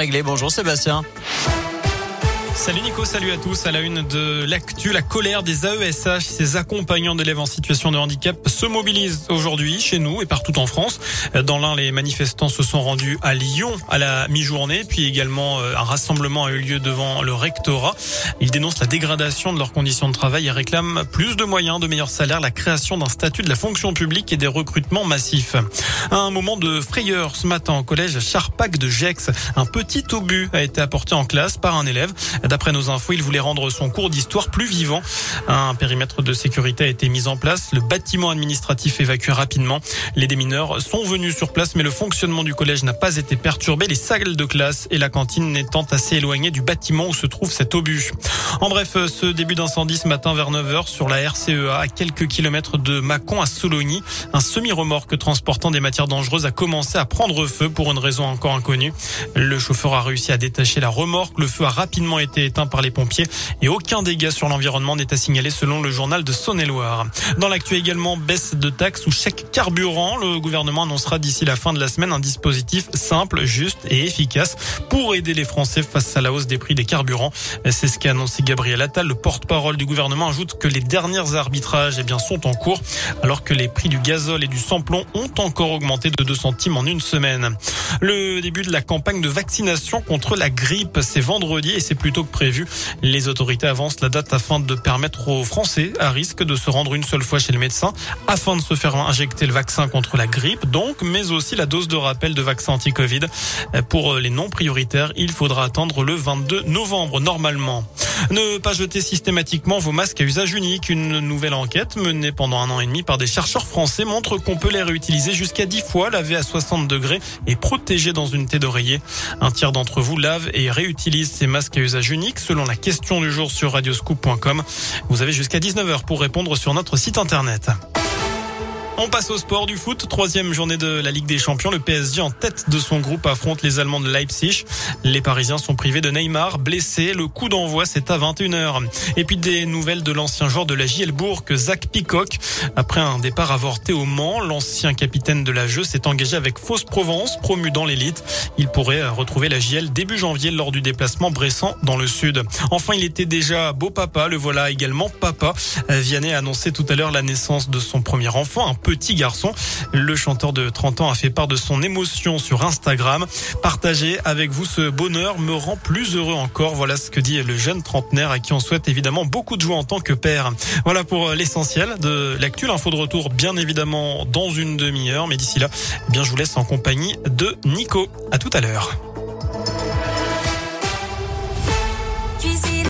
Réglé. Bonjour Sébastien. Salut Nico, salut à tous. À la une de l'actu, la colère des AESH, ces accompagnants d'élèves en situation de handicap se mobilisent aujourd'hui chez nous et partout en France. Dans l'un, les manifestants se sont rendus à Lyon à la mi-journée, puis également euh, un rassemblement a eu lieu devant le rectorat. Ils dénoncent la dégradation de leurs conditions de travail et réclament plus de moyens, de meilleurs salaires, la création d'un statut de la fonction publique et des recrutements massifs. À un moment de frayeur ce matin au collège Charpac de Gex, un petit obus a été apporté en classe par un élève. D'après nos infos, il voulait rendre son cours d'histoire plus vivant. Un périmètre de sécurité a été mis en place. Le bâtiment administratif évacué rapidement. Les démineurs sont venus sur place, mais le fonctionnement du collège n'a pas été perturbé. Les salles de classe et la cantine n'étant assez éloignées du bâtiment où se trouve cet obus. En bref, ce début d'incendie ce matin vers 9h sur la RCEA à quelques kilomètres de Mâcon à Sologny, un semi-remorque transportant des matières dangereuses a commencé à prendre feu pour une raison encore inconnue. Le chauffeur a réussi à détacher la remorque. Le feu a rapidement été éteint par les pompiers et aucun dégât sur l'environnement n'est à signaler selon le journal de Saône-et-Loire. Dans l'actu également, baisse de taxes ou chèque carburant. Le gouvernement annoncera d'ici la fin de la semaine un dispositif simple, juste et efficace pour aider les Français face à la hausse des prix des carburants. C'est ce qu'a annoncé Gabriel Attal. Le porte-parole du gouvernement ajoute que les derniers arbitrages eh bien, sont en cours alors que les prix du gazole et du samplon ont encore augmenté de 2 centimes en une semaine. Le début de la campagne de vaccination contre la grippe, c'est vendredi et c'est plutôt prévu. Les autorités avancent la date afin de permettre aux Français à risque de se rendre une seule fois chez le médecin afin de se faire injecter le vaccin contre la grippe, donc, mais aussi la dose de rappel de vaccin anti-Covid. Pour les non prioritaires, il faudra attendre le 22 novembre normalement. Ne pas jeter systématiquement vos masques à usage unique. Une nouvelle enquête menée pendant un an et demi par des chercheurs français montre qu'on peut les réutiliser jusqu'à 10 fois, lavés à 60 degrés et protégés dans une thé d'oreiller. Un tiers d'entre vous lave et réutilise ces masques à usage unique selon la question du jour sur radioscoop.com. Vous avez jusqu'à 19h pour répondre sur notre site internet. On passe au sport du foot. Troisième journée de la Ligue des Champions. Le PSG en tête de son groupe affronte les Allemands de Leipzig. Les Parisiens sont privés de Neymar, blessé. Le coup d'envoi, c'est à 21h. Et puis des nouvelles de l'ancien joueur de la JL Bourg, Zach Picoc. Après un départ avorté au Mans, l'ancien capitaine de la jeu s'est engagé avec Fausse Provence, promu dans l'élite. Il pourrait retrouver la JL début janvier lors du déplacement Bressan dans le sud. Enfin, il était déjà beau papa. Le voilà également papa. Vianney a annoncé tout à l'heure la naissance de son premier enfant, petit garçon. Le chanteur de 30 ans a fait part de son émotion sur Instagram. Partager avec vous ce bonheur me rend plus heureux encore. Voilà ce que dit le jeune trentenaire à qui on souhaite évidemment beaucoup de joie en tant que père. Voilà pour l'essentiel de l'actu. L'info de retour, bien évidemment, dans une demi-heure. Mais d'ici là, eh bien, je vous laisse en compagnie de Nico. À tout à l'heure.